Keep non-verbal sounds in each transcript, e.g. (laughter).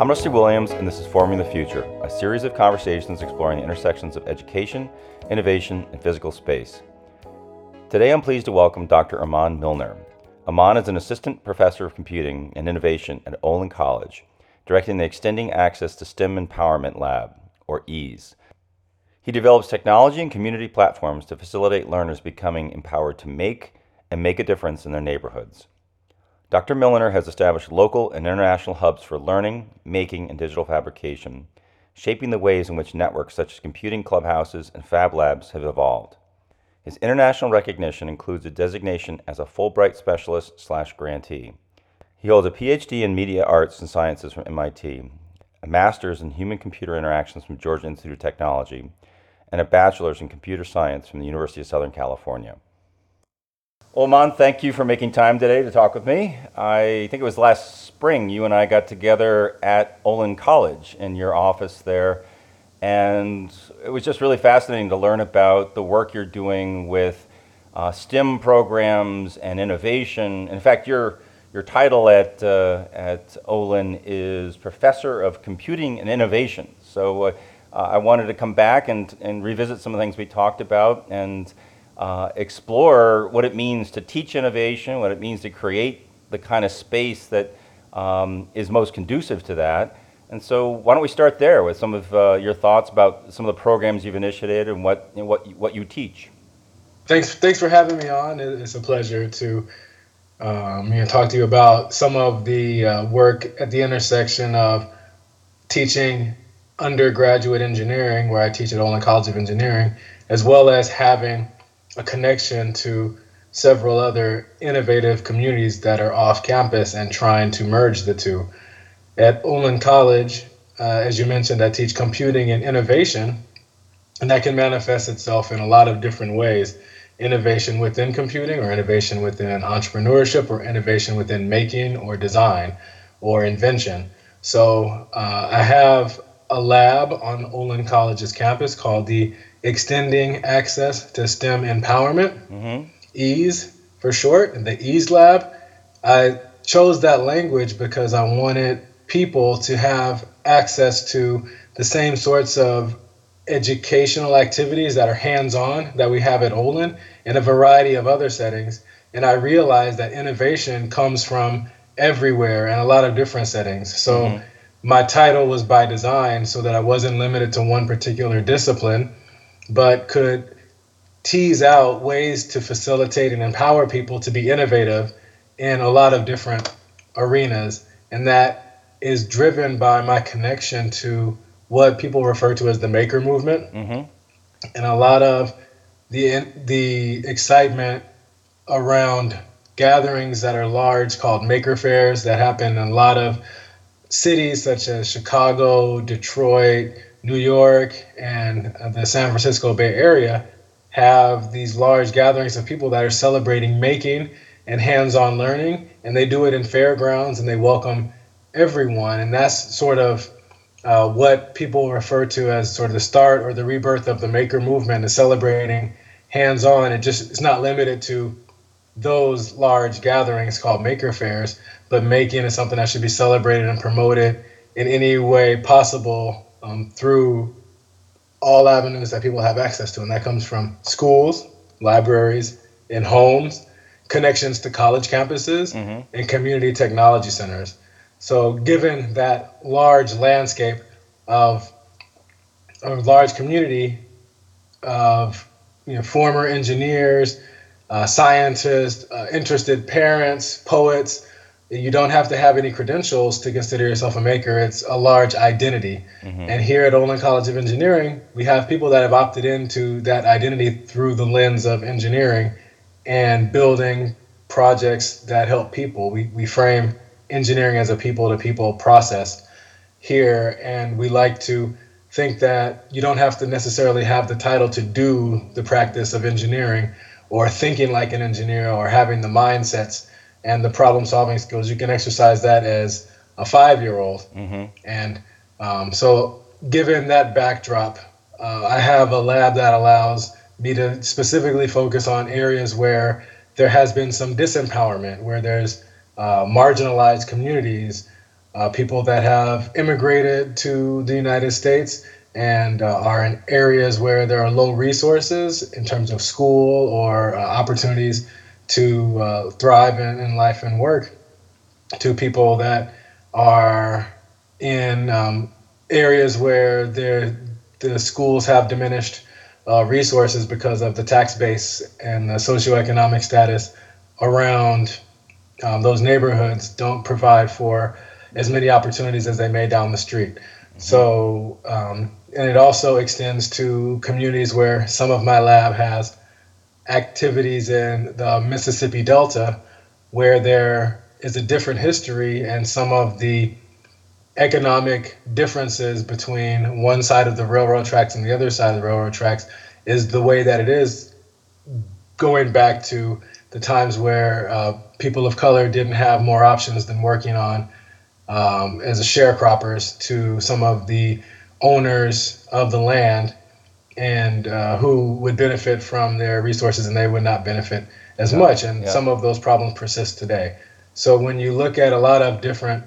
I'm Rusty Williams, and this is Forming the Future, a series of conversations exploring the intersections of education, innovation, and physical space. Today I'm pleased to welcome Dr. Amon Millner. Aman is an assistant professor of computing and innovation at Olin College, directing the Extending Access to STEM Empowerment Lab, or EASE. He develops technology and community platforms to facilitate learners becoming empowered to make and make a difference in their neighborhoods. Dr. Millner has established local and international hubs for learning, making, and digital fabrication, shaping the ways in which networks such as computing clubhouses and fab labs have evolved. His international recognition includes a designation as a Fulbright Specialist slash grantee. He holds a PhD in Media Arts and Sciences from MIT, a Master's in Human Computer Interactions from Georgia Institute of Technology, and a Bachelor's in Computer Science from the University of Southern California. Amon, thank you for making time today to talk with me. I think it was last spring you and I got together at Olin College in your office there, and it was just really fascinating to learn about the work you're doing with uh, STEM programs and innovation. In fact, your your title at uh, at Olin is Professor of Computing and Innovation. So uh, I wanted to come back and and revisit some of the things we talked about and uh, explore what it means to teach innovation, what it means to create the kind of space that um, is most conducive to that. And so, why don't we start there with some of uh, your thoughts about some of the programs you've initiated and what what what you teach? Thanks, thanks for having me on. It's a pleasure to um, you know, talk to you about some of the uh, work at the intersection of teaching undergraduate engineering, where I teach at Olin College of Engineering, as well as having a connection to several other innovative communities that are off campus and trying to merge the two. At Olin College, uh, as you mentioned, I teach computing and innovation, and that can manifest itself in a lot of different ways innovation within computing, or innovation within entrepreneurship, or innovation within making, or design, or invention. So uh, I have a lab on Olin College's campus called the extending access to STEM empowerment, mm-hmm. EASE for short, the EASE Lab. I chose that language because I wanted people to have access to the same sorts of educational activities that are hands on that we have at Olin in a variety of other settings. And I realized that innovation comes from everywhere and a lot of different settings. So mm-hmm. my title was by design so that I wasn't limited to one particular discipline but could tease out ways to facilitate and empower people to be innovative in a lot of different arenas. And that is driven by my connection to what people refer to as the maker movement. Mm-hmm. And a lot of the, the excitement around gatherings that are large called maker fairs that happen in a lot of cities such as Chicago, Detroit, New York and the San Francisco Bay Area have these large gatherings of people that are celebrating making and hands-on learning and they do it in fairgrounds and they welcome everyone and that's sort of uh, what people refer to as sort of the start or the rebirth of the maker movement is celebrating hands-on. It just it's not limited to those large gatherings called maker fairs but making is something that should be celebrated and promoted in any way possible um, through all avenues that people have access to, and that comes from schools, libraries, and homes, connections to college campuses, mm-hmm. and community technology centers. So, given that large landscape of a large community of you know, former engineers, uh, scientists, uh, interested parents, poets, you don't have to have any credentials to consider yourself a maker. It's a large identity. Mm-hmm. And here at Olin College of Engineering, we have people that have opted into that identity through the lens of engineering and building projects that help people. We, we frame engineering as a people to people process here. And we like to think that you don't have to necessarily have the title to do the practice of engineering or thinking like an engineer or having the mindsets and the problem solving skills. You can exercise that as a five year old. Mm-hmm. And um, so, given that backdrop, uh, I have a lab that allows me to specifically focus on areas where there has been some disempowerment, where there's uh, marginalized communities uh, people that have immigrated to the United States and uh, are in areas where there are low resources in terms of school or uh, opportunities to uh, thrive in, in, life and work, to people that are in um, areas where the schools have diminished uh, resources because of the tax base and the socioeconomic status around um, those neighborhoods don't provide for as many opportunities as they may down the street. So, um, and it also extends to communities where some of my lab has activities in the Mississippi Delta where there is a different history and some of the economic differences between one side of the railroad tracks and the other side of the railroad tracks is the way that it is going back to the times where uh, people of color didn't have more options than working on um, as a sharecroppers to some of the owners of the land and uh, who would benefit from their resources and they would not benefit as yeah. much. And yeah. some of those problems persist today. So when you look at a lot of different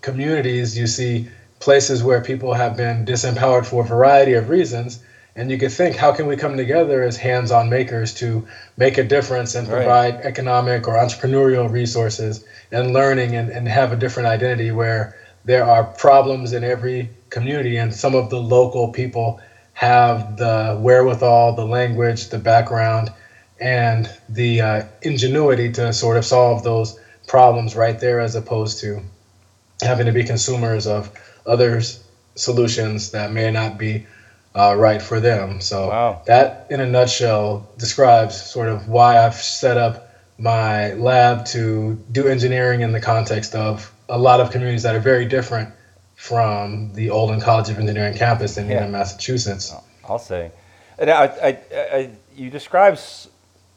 communities, you see places where people have been disempowered for a variety of reasons and you could think how can we come together as hands-on makers to make a difference and provide right. economic or entrepreneurial resources and learning and, and have a different identity where there are problems in every community and some of the local people have the wherewithal the language the background and the uh, ingenuity to sort of solve those problems right there as opposed to having to be consumers of others solutions that may not be uh, right for them. So wow. that, in a nutshell, describes sort of why I've set up my lab to do engineering in the context of a lot of communities that are very different from the Olin College of Engineering campus in yeah. Massachusetts. I'll say. And I, I, I, you described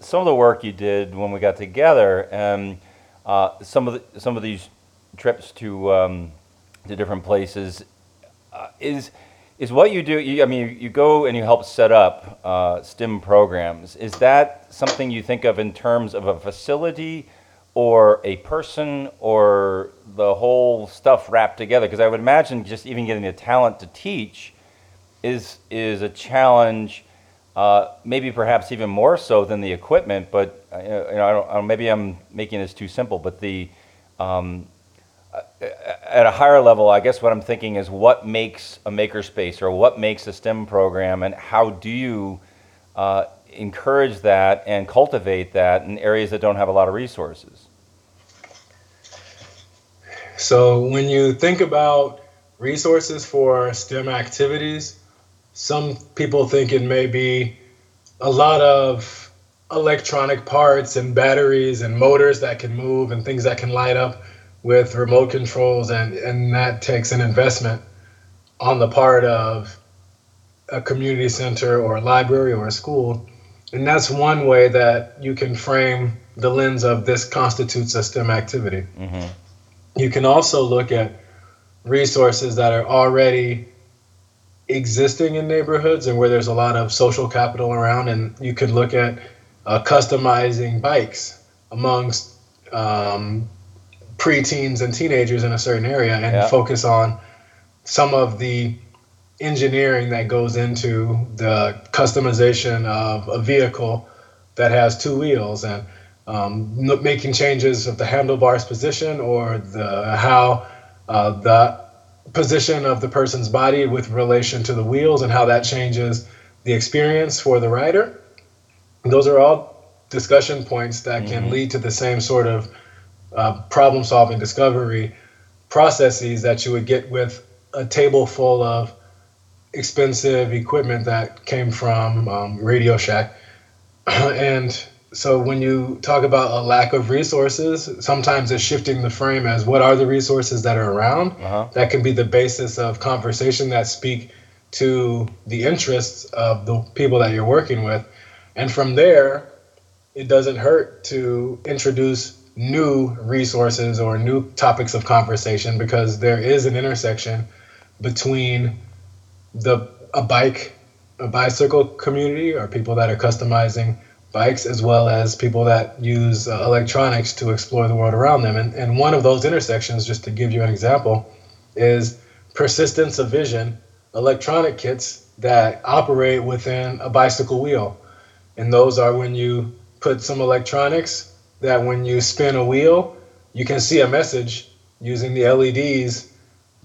some of the work you did when we got together, and uh, some of the, some of these trips to um, to different places. Uh, is is what you do, you, I mean, you, you, go and you help set up uh, STEM programs. Is that something you think of in terms of a facility or a person or the whole stuff wrapped together? Because I would imagine just even getting the talent to teach is, is a challenge, uh, maybe perhaps even more so than the equipment. But uh, you know, I don't, maybe I'm making this too simple, but the um, at a higher level, I guess what I'm thinking is what makes a makerspace or what makes a STEM program, and how do you uh, encourage that and cultivate that in areas that don't have a lot of resources? So, when you think about resources for STEM activities, some people think it may be a lot of electronic parts and batteries and motors that can move and things that can light up with remote controls, and, and that takes an investment on the part of a community center or a library or a school. And that's one way that you can frame the lens of this constitutes a STEM activity. Mm-hmm. You can also look at resources that are already existing in neighborhoods and where there's a lot of social capital around, and you could look at uh, customizing bikes amongst um, preteens and teenagers in a certain area and yeah. focus on some of the engineering that goes into the customization of a vehicle that has two wheels and um, making changes of the handlebars position or the how uh, the position of the person's body with relation to the wheels and how that changes the experience for the rider. Those are all discussion points that can mm-hmm. lead to the same sort of uh, problem solving discovery processes that you would get with a table full of expensive equipment that came from um, Radio Shack. (clears throat) and so when you talk about a lack of resources, sometimes it's shifting the frame as what are the resources that are around uh-huh. that can be the basis of conversation that speak to the interests of the people that you're working with. And from there, it doesn't hurt to introduce new resources or new topics of conversation because there is an intersection between the a bike a bicycle community or people that are customizing bikes as well as people that use uh, electronics to explore the world around them. And, and one of those intersections, just to give you an example, is persistence of vision electronic kits that operate within a bicycle wheel. And those are when you put some electronics that when you spin a wheel, you can see a message using the LEDs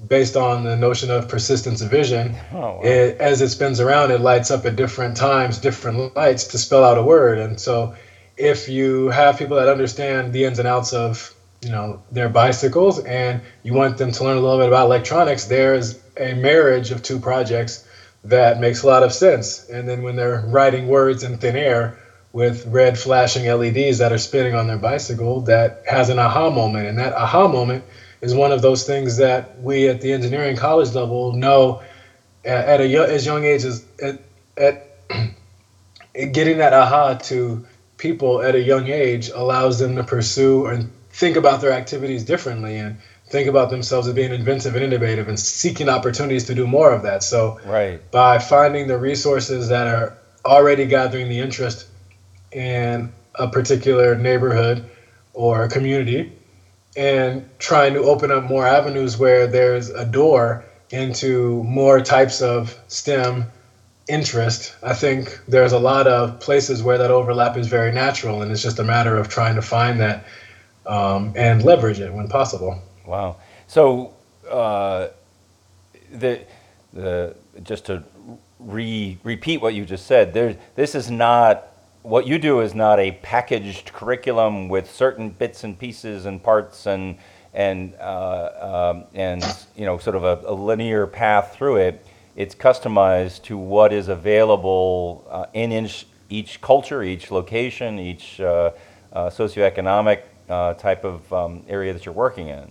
based on the notion of persistence of vision. Oh, wow. it, as it spins around, it lights up at different times, different lights to spell out a word. And so, if you have people that understand the ins and outs of you know their bicycles and you want them to learn a little bit about electronics, there's a marriage of two projects that makes a lot of sense. And then when they're writing words in thin air with red flashing LEDs that are spinning on their bicycle, that has an aha moment. And that aha moment is one of those things that we at the engineering college level know uh, at a as young age as at, at (clears throat) getting that aha to people at a young age allows them to pursue and think about their activities differently and think about themselves as being inventive and innovative and seeking opportunities to do more of that. So right. by finding the resources that are already gathering the interest in a particular neighborhood or community and trying to open up more avenues where there's a door into more types of STEM interest. I think there's a lot of places where that overlap is very natural, and it's just a matter of trying to find that um, and leverage it when possible. Wow. So uh, the the just to re repeat what you just said, there this is not what you do is not a packaged curriculum with certain bits and pieces and parts and and uh, um, and you know sort of a, a, linear path through it. It's customized to what is available uh, in each, each culture, each location, each uh, uh socioeconomic uh, type of um, area that you're working in.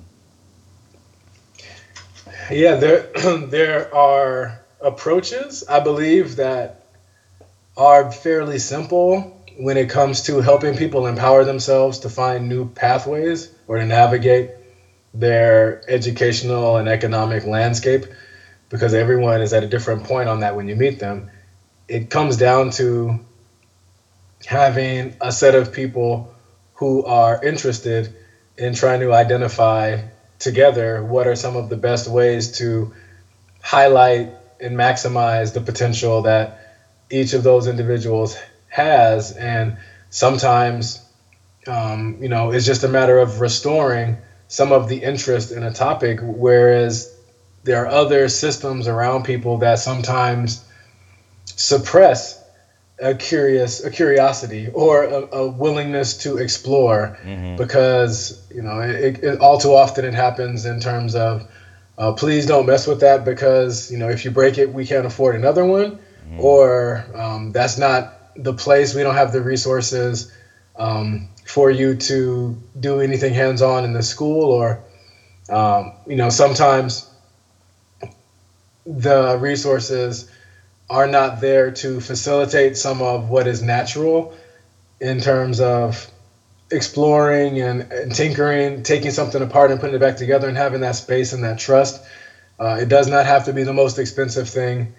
Yeah, there (clears throat) there are approaches I believe that are fairly simple when it comes to helping people empower themselves to find new pathways or to navigate their educational and economic landscape because everyone is at a different point on that when you meet them. It comes down to having a set of people who are interested in trying to identify together what are some of the best ways to highlight and maximize the potential that each of those individuals has. And sometimes, um, you know, it's just a matter of restoring some of the interest in a topic, whereas there are other systems around people that sometimes suppress a curious a curiosity or a, a willingness to explore mm-hmm. because you know it, it, all too often it happens in terms of uh, please don't mess with that because you know if you break it we can't afford another one mm-hmm. or um, that's not the place. We don't have the resources um, for you to do anything hands-on in the school, or um, you know, sometimes the resources are not there to facilitate some of what is natural in terms of exploring and, and, tinkering, taking something apart and putting it back together and having that space and that trust. Uh, it does not have to be the most expensive thing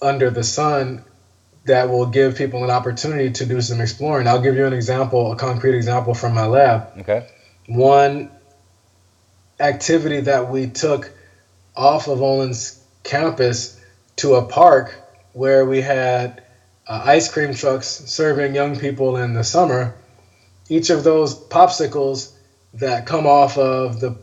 under the sun that will give people an opportunity to do some exploring. I'll give you an example, a concrete example from my lab. Okay. One activity that we took off of Olin's campus to a park where we had uh, ice cream trucks serving young people in the summer. Each of those popsicles that come off of the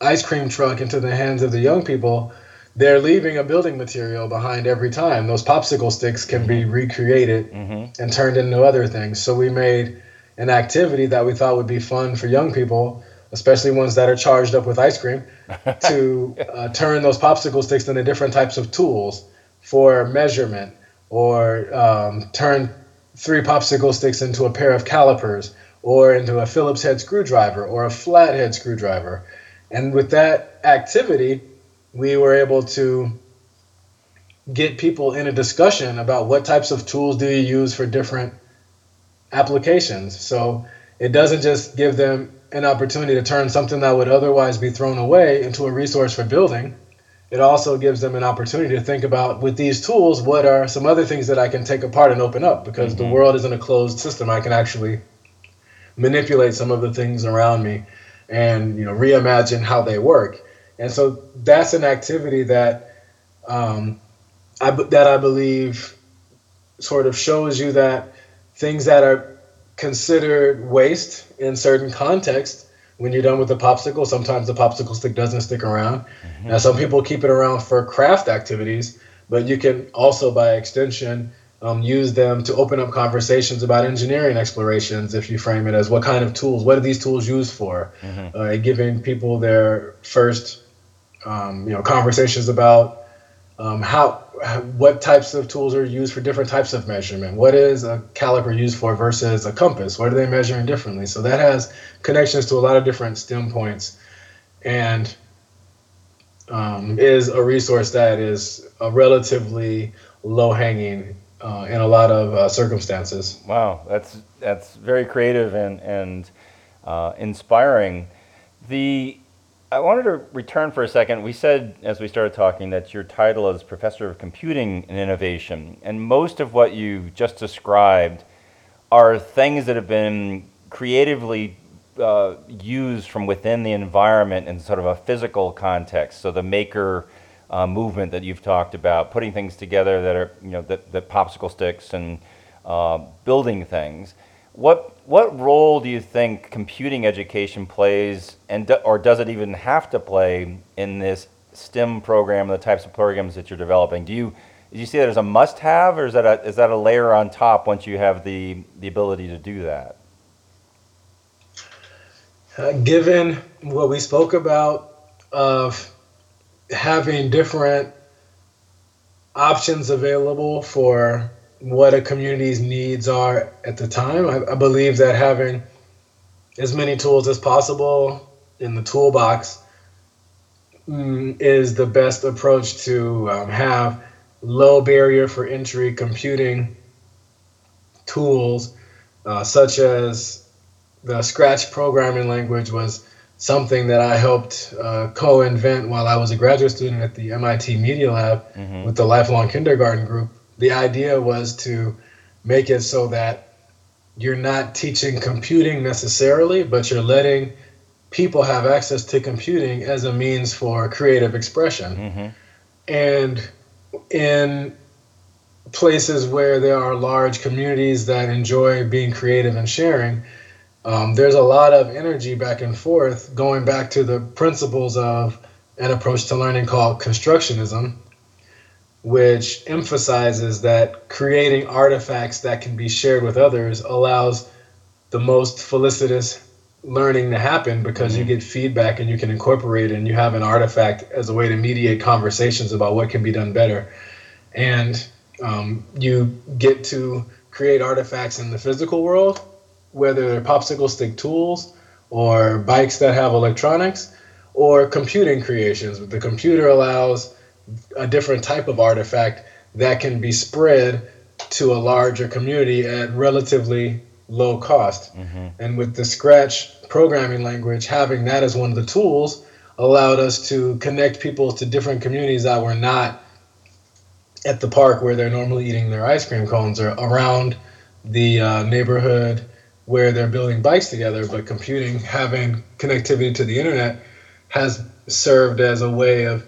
ice cream truck into the hands of the young people they're leaving a building material behind every time. Those popsicle sticks can be mm-hmm. recreated mm-hmm. and turned into other things. So we made an activity that we thought would be fun for young people, especially ones that are charged up with ice cream, (laughs) to uh, turn those popsicle sticks into different types of tools for measurement, or um, turn three popsicle sticks into a pair of calipers, or into a Phillips head screwdriver, or a flathead screwdriver. And with that activity, we were able to get people in a discussion about what types of tools do you use for different applications. So it doesn't just give them an opportunity to turn something that would otherwise be thrown away into a resource for building. it also gives them an opportunity to think about with these tools what are some other things that I can take apart and open up because mm-hmm. the world isn't a closed system. I can actually manipulate some of the things around me and you know reimagine how they work. And so that's an activity that um, I that I believe sort of shows you that things that are considered waste in certain contexts when you're done with the popsicle sometimes the popsicle stick doesn't stick around mm-hmm. now some people keep it around for craft activities but you can also by extension um, use them to open up conversations about engineering explorations if you frame it as what kind of tools what are these tools used for mm-hmm. uh, giving people their first um, you know conversations about um, how what types of tools are used for different types of measurement. What is a caliper used for versus a compass? What are they measuring differently? So that has connections to a lot of different stem points and um, is a resource that is a relatively low hanging uh, in a lot of uh, circumstances. Wow. That's that's very creative and and uh, inspiring. The I wanted to return for a second. We said as we started talking that your title is Professor of Computing and Innovation, and most of what you just described are things that have been creatively uh, used from within the environment in sort of a physical context. So the maker uh, movement that you've talked about, putting things together that are you know that, that popsicle sticks and uh, building things. What what role do you think computing education plays, and do, or does it even have to play in this STEM program, the types of programs that you're developing? Do you do you see that as a must-have, or is that a, is that a layer on top once you have the the ability to do that? Uh, given what we spoke about of having different options available for what a community's needs are at the time. I, I believe that having as many tools as possible in the toolbox mm, is the best approach to um, have low barrier for entry computing tools, uh, such as the Scratch programming language was something that I helped uh, co-invent while I was a graduate student at the MIT Media Lab mm-hmm. with the Lifelong Kindergarten Group the idea was to make it so that you're not teaching computing necessarily, but you're letting people have access to computing as a means for creative expression. Mm-hmm. And in places where there are large communities that enjoy being creative and sharing, um, there's a lot of energy back and forth going back to the principles of an approach to learning called constructionism, which emphasizes that creating artifacts that can be shared with others allows the most felicitous learning to happen because you mm-hmm. get feedback and you can incorporate it and you have an artifact as a way to mediate conversations about what can be done better. And um, you get to create artifacts in the physical world, whether they're popsicle stick tools or bikes that have electronics or computing creations. The computer allows a different type of artifact that can be spread to a larger community at relatively low cost. Mm-hmm. And with the Scratch programming language, having that as one of the tools allowed us to connect people to different communities that were not at the park where they're normally eating their ice cream cones or around the uh, neighborhood where they're building bikes together, but computing, having connectivity to the internet, has served as a way of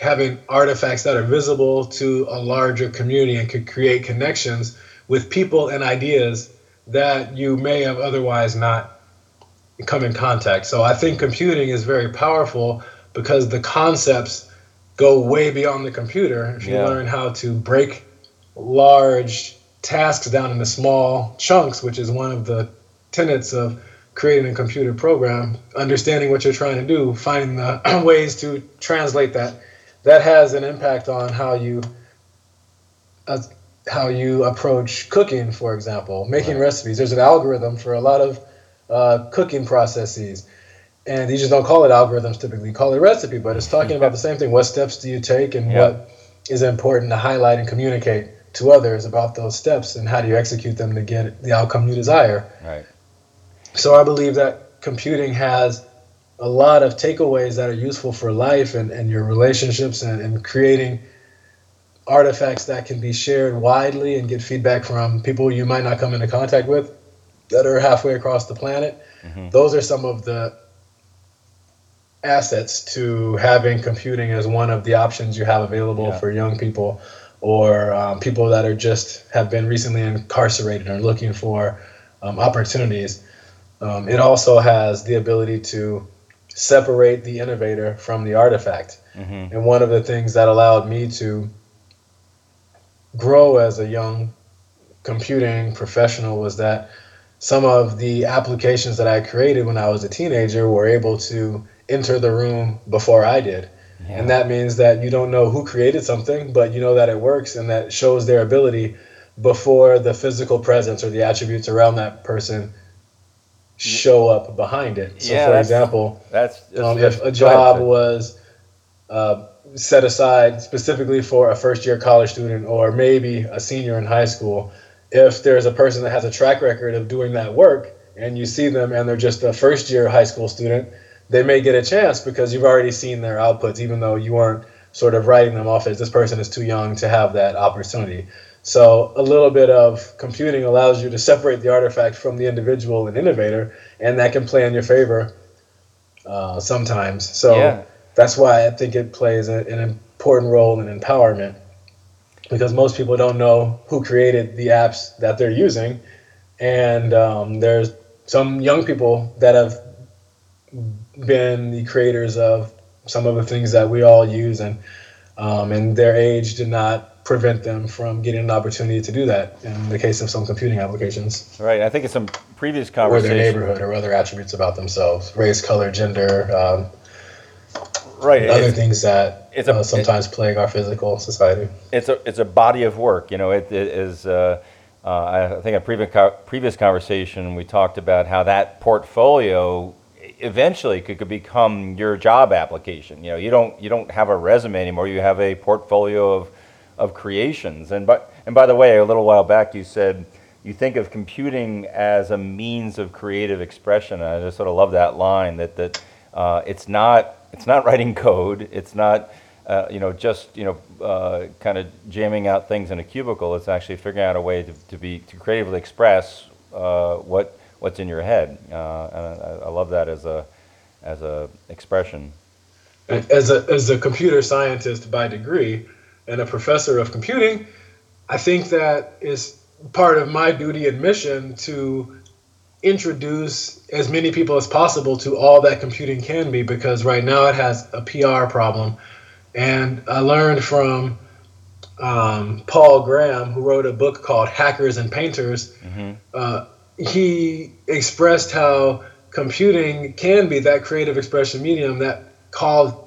having artifacts that are visible to a larger community and could create connections with people and ideas that you may have otherwise not come in contact. So I think computing is very powerful because the concepts go way beyond the computer. If you yeah. learn how to break large tasks down into small chunks, which is one of the tenets of creating a computer program, understanding what you're trying to do, finding the (clears throat) ways to translate that that has an impact on how you uh, how you approach cooking, for example, making right. recipes. There's an algorithm for a lot of uh, cooking processes, and you just don't call it algorithms typically. You call it recipe, but it's talking about the same thing. What steps do you take, and what is important to highlight and communicate to others about those steps, and how do you execute them to get the outcome you desire? Right. So I believe that computing has a lot of takeaways that are useful for life and, and your relationships and, and creating artifacts that can be shared widely and get feedback from people you might not come into contact with that are halfway across the planet. Mm-hmm. Those are some of the assets to having computing as one of the options you have available yeah. for young people or um, people that are just have been recently incarcerated or looking for um, opportunities. Um, it also has the ability to separate the innovator from the artifact. Mm-hmm. And one of the things that allowed me to grow as a young computing professional was that some of the applications that I created when I was a teenager were able to enter the room before I did. Yeah. And that means that you don't know who created something, but you know that it works and that shows their ability before the physical presence or the attributes around that person show up behind it. So, yeah, for that's, example, that's, that's um, if a job was uh, set aside specifically for a first year college student or maybe a senior in high school, if there's a person that has a track record of doing that work and you see them and they're just a first year high school student, they may get a chance because you've already seen their outputs, even though you weren't sort of writing them off as this person is too young to have that opportunity. So a little bit of computing allows you to separate the artifact from the individual and innovator, and that can play in your favor uh, sometimes. So yeah. that's why I think it plays a, an important role in empowerment because most people don't know who created the apps that they're using, and um, there's some young people that have been the creators of some of the things that we all use, and um, and their age did not prevent them from getting an opportunity to do that. In the case of some computing applications, right? I think in some previous conversation, or their neighborhood, or other attributes about themselves, race, color, gender, um, right? Other it's, things that it's a, uh, sometimes it, plague our physical society. It's a it's a body of work. You know, it, it is. Uh, uh, I think a previous previous conversation we talked about how that portfolio eventually could, could become your job application. You know, you don't you don't have a resume anymore. You have a portfolio of of creations. And by and by the way, a little while back you said you think of computing as a means of creative expression. And I just sort of love that line that that uh, it's not it's not writing code. It's not uh, you know just you know uh, kind of jamming out things in a cubicle. It's actually figuring out a way to, to be to creatively express uh, what what's in your head. Uh, and I, I, love that as a as a expression. As a as a computer scientist by degree and a professor of computing, I think that is part of my duty and mission to introduce as many people as possible to all that computing can be because right now it has a PR problem. And I learned from um, Paul Graham, who wrote a book called Hackers and Painters. Mm-hmm. Uh, he expressed how computing can be that creative expression medium that called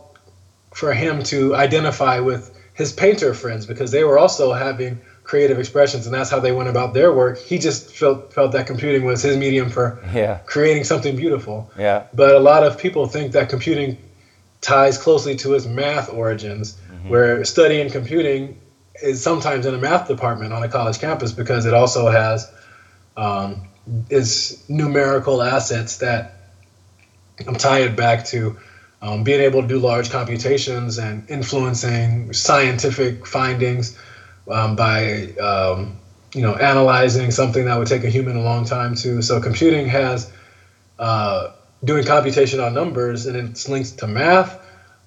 for him to identify with his painter friends because they were also having creative expressions and that's how they went about their work he just felt felt that computing was his medium for yeah. creating something beautiful yeah but a lot of people think that computing ties closely to his math origins mm-hmm. where studying computing is sometimes in a math department on a college campus because it also has um, is numerical assets that I'm tied back to um, being able to do large computations and influencing scientific findings um, by um, you know analyzing something that would take a human a long time to. So computing has uh, doing computation on numbers and it's linked to math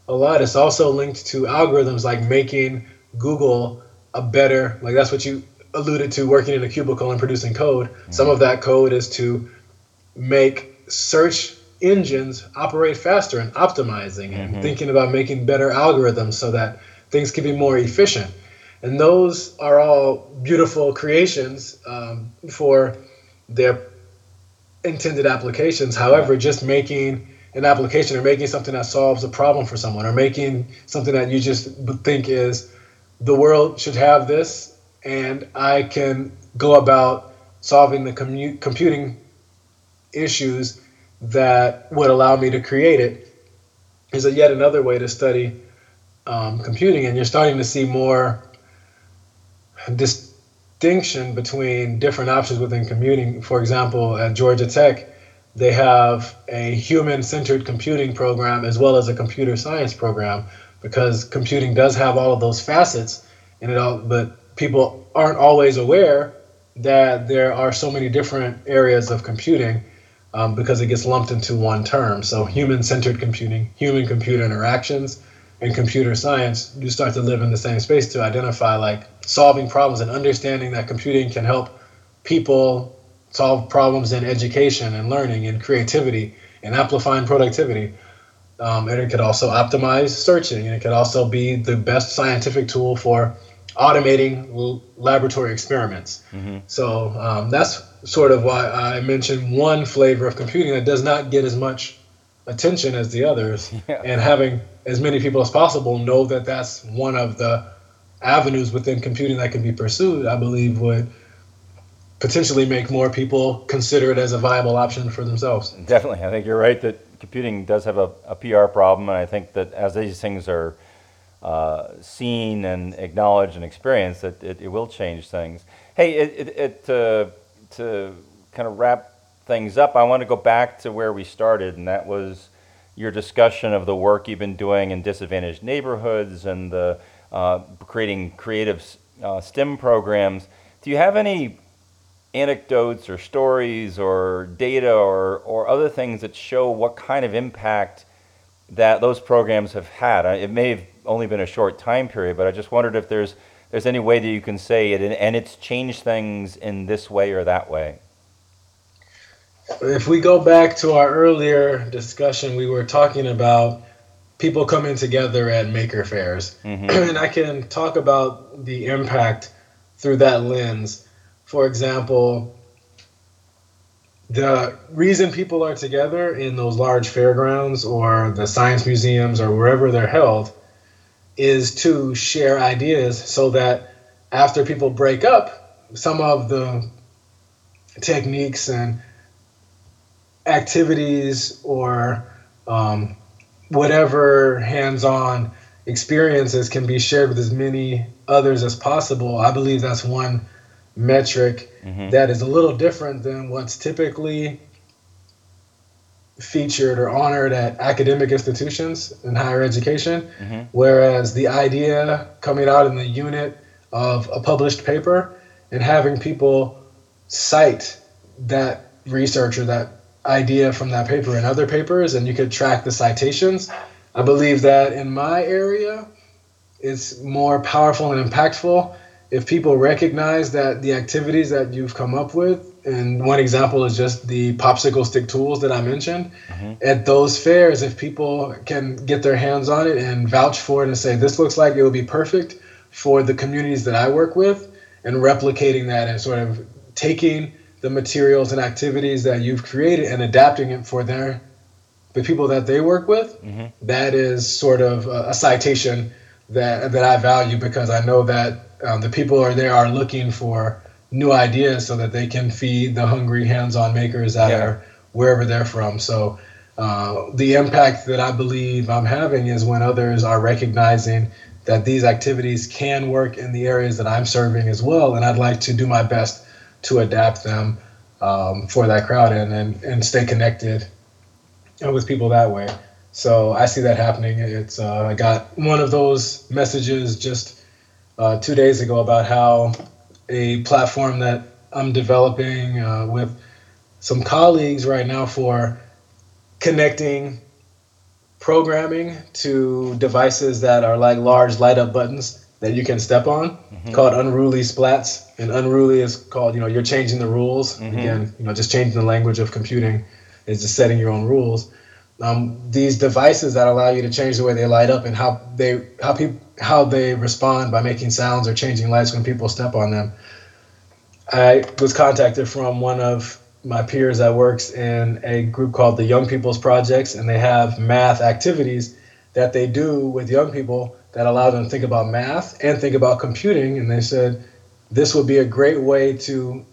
a lot. It's also linked to algorithms like making Google a better like that's what you alluded to working in a cubicle and producing code. Mm-hmm. Some of that code is to make search engines operate faster and optimizing mm-hmm. and thinking about making better algorithms so that things can be more efficient. And those are all beautiful creations um, for their intended applications. However, just making an application or making something that solves a problem for someone or making something that you just think is the world should have this and I can go about solving the commu- computing issues that would allow me to create it is a yet another way to study um, computing and you're starting to see more distinction between different options within computing. For example at georgia tech they have a human centered computing program as well as a computer science program because computing does have all of those facets and it all but people aren't always aware that there are so many different areas of computing um, because it gets lumped into one term so human centered computing human computer interactions and computer science you start to live in the same space to identify like solving problems and understanding that computing can help people solve problems in education and learning and creativity and amplifying productivity. Um, and it could also optimize searching, and it could also be the best scientific tool for automating l- laboratory experiments. Mm-hmm. So um, that's sort of why I mentioned one flavor of computing that does not get as much attention as the others, (laughs) yeah. and having as many people as possible know that that's one of the avenues within computing that can be pursued. I believe would potentially make more people consider it as a viable option for themselves. Definitely. I think you're right that computing does have a, a PR problem, and I think that as these things are uh, seen and acknowledged and experienced, it, it, it will change things. Hey, it, it, it uh, to kind of wrap things up, I want to go back to where we started, and that was your discussion of the work you've been doing in disadvantaged neighborhoods and the uh, creating creative uh, STEM programs. Do you have any anecdotes or stories or data or, or other things that show what kind of impact that those programs have had. It may have only been a short time period, but I just wondered if there's there's any way that you can say it and, and it's changed things in this way or that way. If we go back to our earlier discussion, we were talking about people coming together at maker fairs. Mm-hmm. (clears throat) and I can talk about the impact through that lens for example, the reason people are together in those large fairgrounds or the science museums or wherever they're held is to share ideas so that after people break up, some of the techniques and activities or um, whatever hands on experiences can be shared with as many others as possible. I believe that's one metric mm-hmm. that is a little different than what's typically featured or honored at academic institutions in higher education. Mm-hmm. Whereas the idea coming out in the unit of a published paper and having people cite that research or that idea from that paper in other papers and you could track the citations. I believe that in my area, it's more powerful and impactful if people recognize that the activities that you've come up with, and one example is just the popsicle stick tools that I mentioned, mm-hmm. at those fairs, if people can get their hands on it and vouch for it and say, this looks like it would be perfect for the communities that I work with, and replicating that and sort of taking the materials and activities that you've created and adapting it for their the people that they work with, mm-hmm. that is sort of a, a citation that that I value because I know that um, the people are there are looking for new ideas so that they can feed the hungry hands-on makers that yeah. are wherever they're from. So uh, the impact that I believe I'm having is when others are recognizing that these activities can work in the areas that I'm serving as well, and I'd like to do my best to adapt them um, for that crowd and, and and stay connected with people that way. So I see that happening. It's uh, I got one of those messages just uh, two days ago about how a platform that I'm developing uh, with some colleagues right now for connecting programming to devices that are like large light up buttons that you can step on mm-hmm. called unruly splats and unruly is called you know you're changing the rules mm-hmm. again you know just changing the language of computing is just setting your own rules um, these devices that allow you to change the way they light up and how they how people how they respond by making sounds or changing lights when people step on them. I was contacted from one of my peers that works in a group called the Young People's Projects, and they have math activities that they do with young people that allow them to think about math and think about computing. And they said this would be a great way to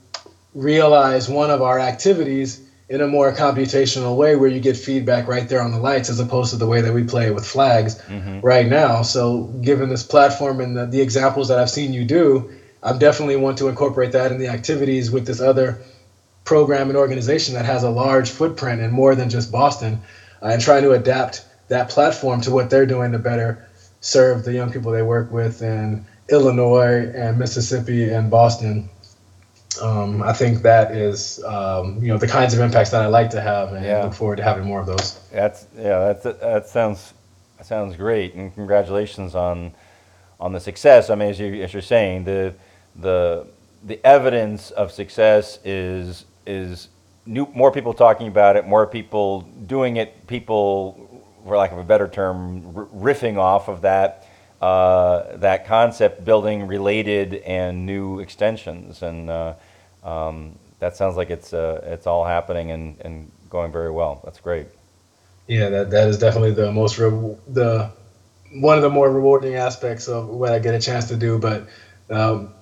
realize one of our activities in a more computational way where you get feedback right there on the lights as opposed to the way that we play with flags mm-hmm. right now. So, given this platform and the, the, examples that I've seen you do, I definitely want to incorporate that in the activities with this other program and organization that has a large footprint in more than just Boston, uh, and trying to adapt that platform to what they're doing to better serve the young people they work with in Illinois and Mississippi and Boston. Um, I think that is, um, you know, the kinds of impacts that I like to have, and Yeah. look forward to having more of those. That's yeah. That's that sounds that sounds great, and congratulations on on the success. I mean, as you as you're saying, the the the evidence of success is is new, more people talking about it, more people doing it, people, for lack of a better term, r- riffing off of that uh, that concept, building related and new extensions, and uh, um, that sounds like it's uh, it's all happening and, and going very well. That's great. Yeah, that, that is definitely the most re- the one of the more rewarding aspects of what I get a chance to do. But um,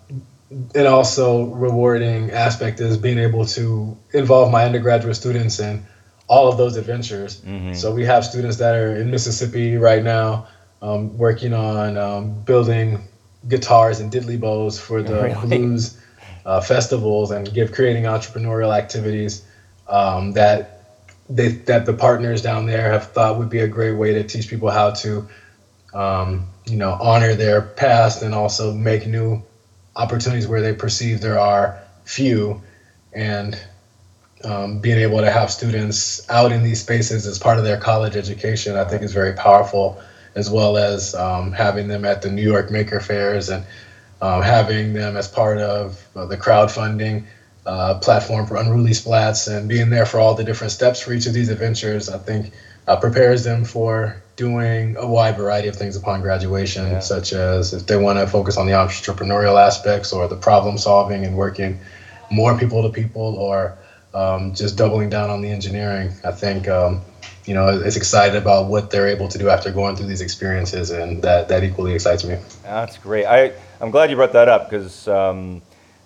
also rewarding aspect is being able to involve my undergraduate students in all of those adventures. Mhm. So we have students that are in Mississippi right now um, working on um, building guitars and diddley bows for the (laughs) Really? blues uh, festivals and give creating entrepreneurial activities um, that they that the partners down there have thought would be a great way to teach people how to um, you know honor their past and also make new opportunities where they perceive there are few. And um, being able to have students out in these spaces as part of their college education i think is very powerful as well as um, having them at the new york maker fairs and um, having them as part of uh, the crowdfunding uh, platform for unruly splats and being there for all the different steps for each of these adventures i think uh, prepares them for doing a wide variety of things upon graduation Yeah. such as if they want to focus on the entrepreneurial aspects or the problem solving and working more people to people or um, just doubling down on the engineering i think um, you know is excited about what they're able to do after going through these experiences and that that equally excites me That's great. I, I'm glad you brought that up because, um,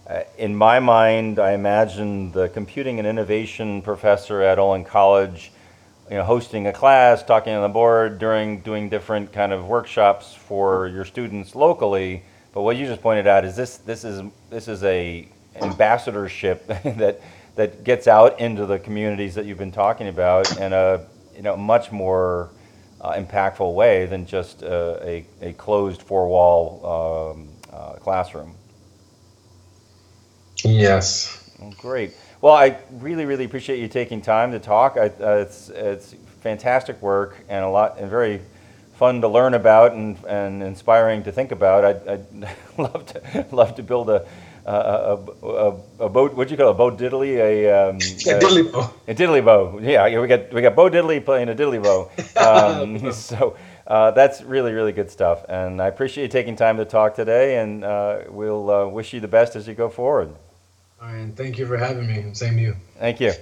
uh, in my mind, I imagine the computing and innovation professor at Olin College, you know, hosting a class, talking on the board, during doing different kind of workshops for your students locally. But what you just pointed out is this: this is this is a ambassadorship (laughs) that that gets out into the communities that you've been talking about in a you know much more uh, impactful way than just uh, a, a closed four wall um, uh, classroom. yes Well, Great. Well, I really, really appreciate you taking time to talk. I, uh, it's, it's fantastic work and a lot and very fun to learn about and, and inspiring to think about. I'd, I'd (laughs) love to love to build a a, a, a, a boat. What do you call it? a boat diddly? A, um, yeah, (laughs) a- diddly bow. a diddly bow. Yeah, yeah, we got we got Bo Diddley playing a diddly bow. (laughs) Um, (laughs) so uh, that's really really good stuff, and I appreciate you taking time to talk today. And uh, we'll uh, wish you the best as you go forward. All right, thank you for having me. Same to you. Thank you.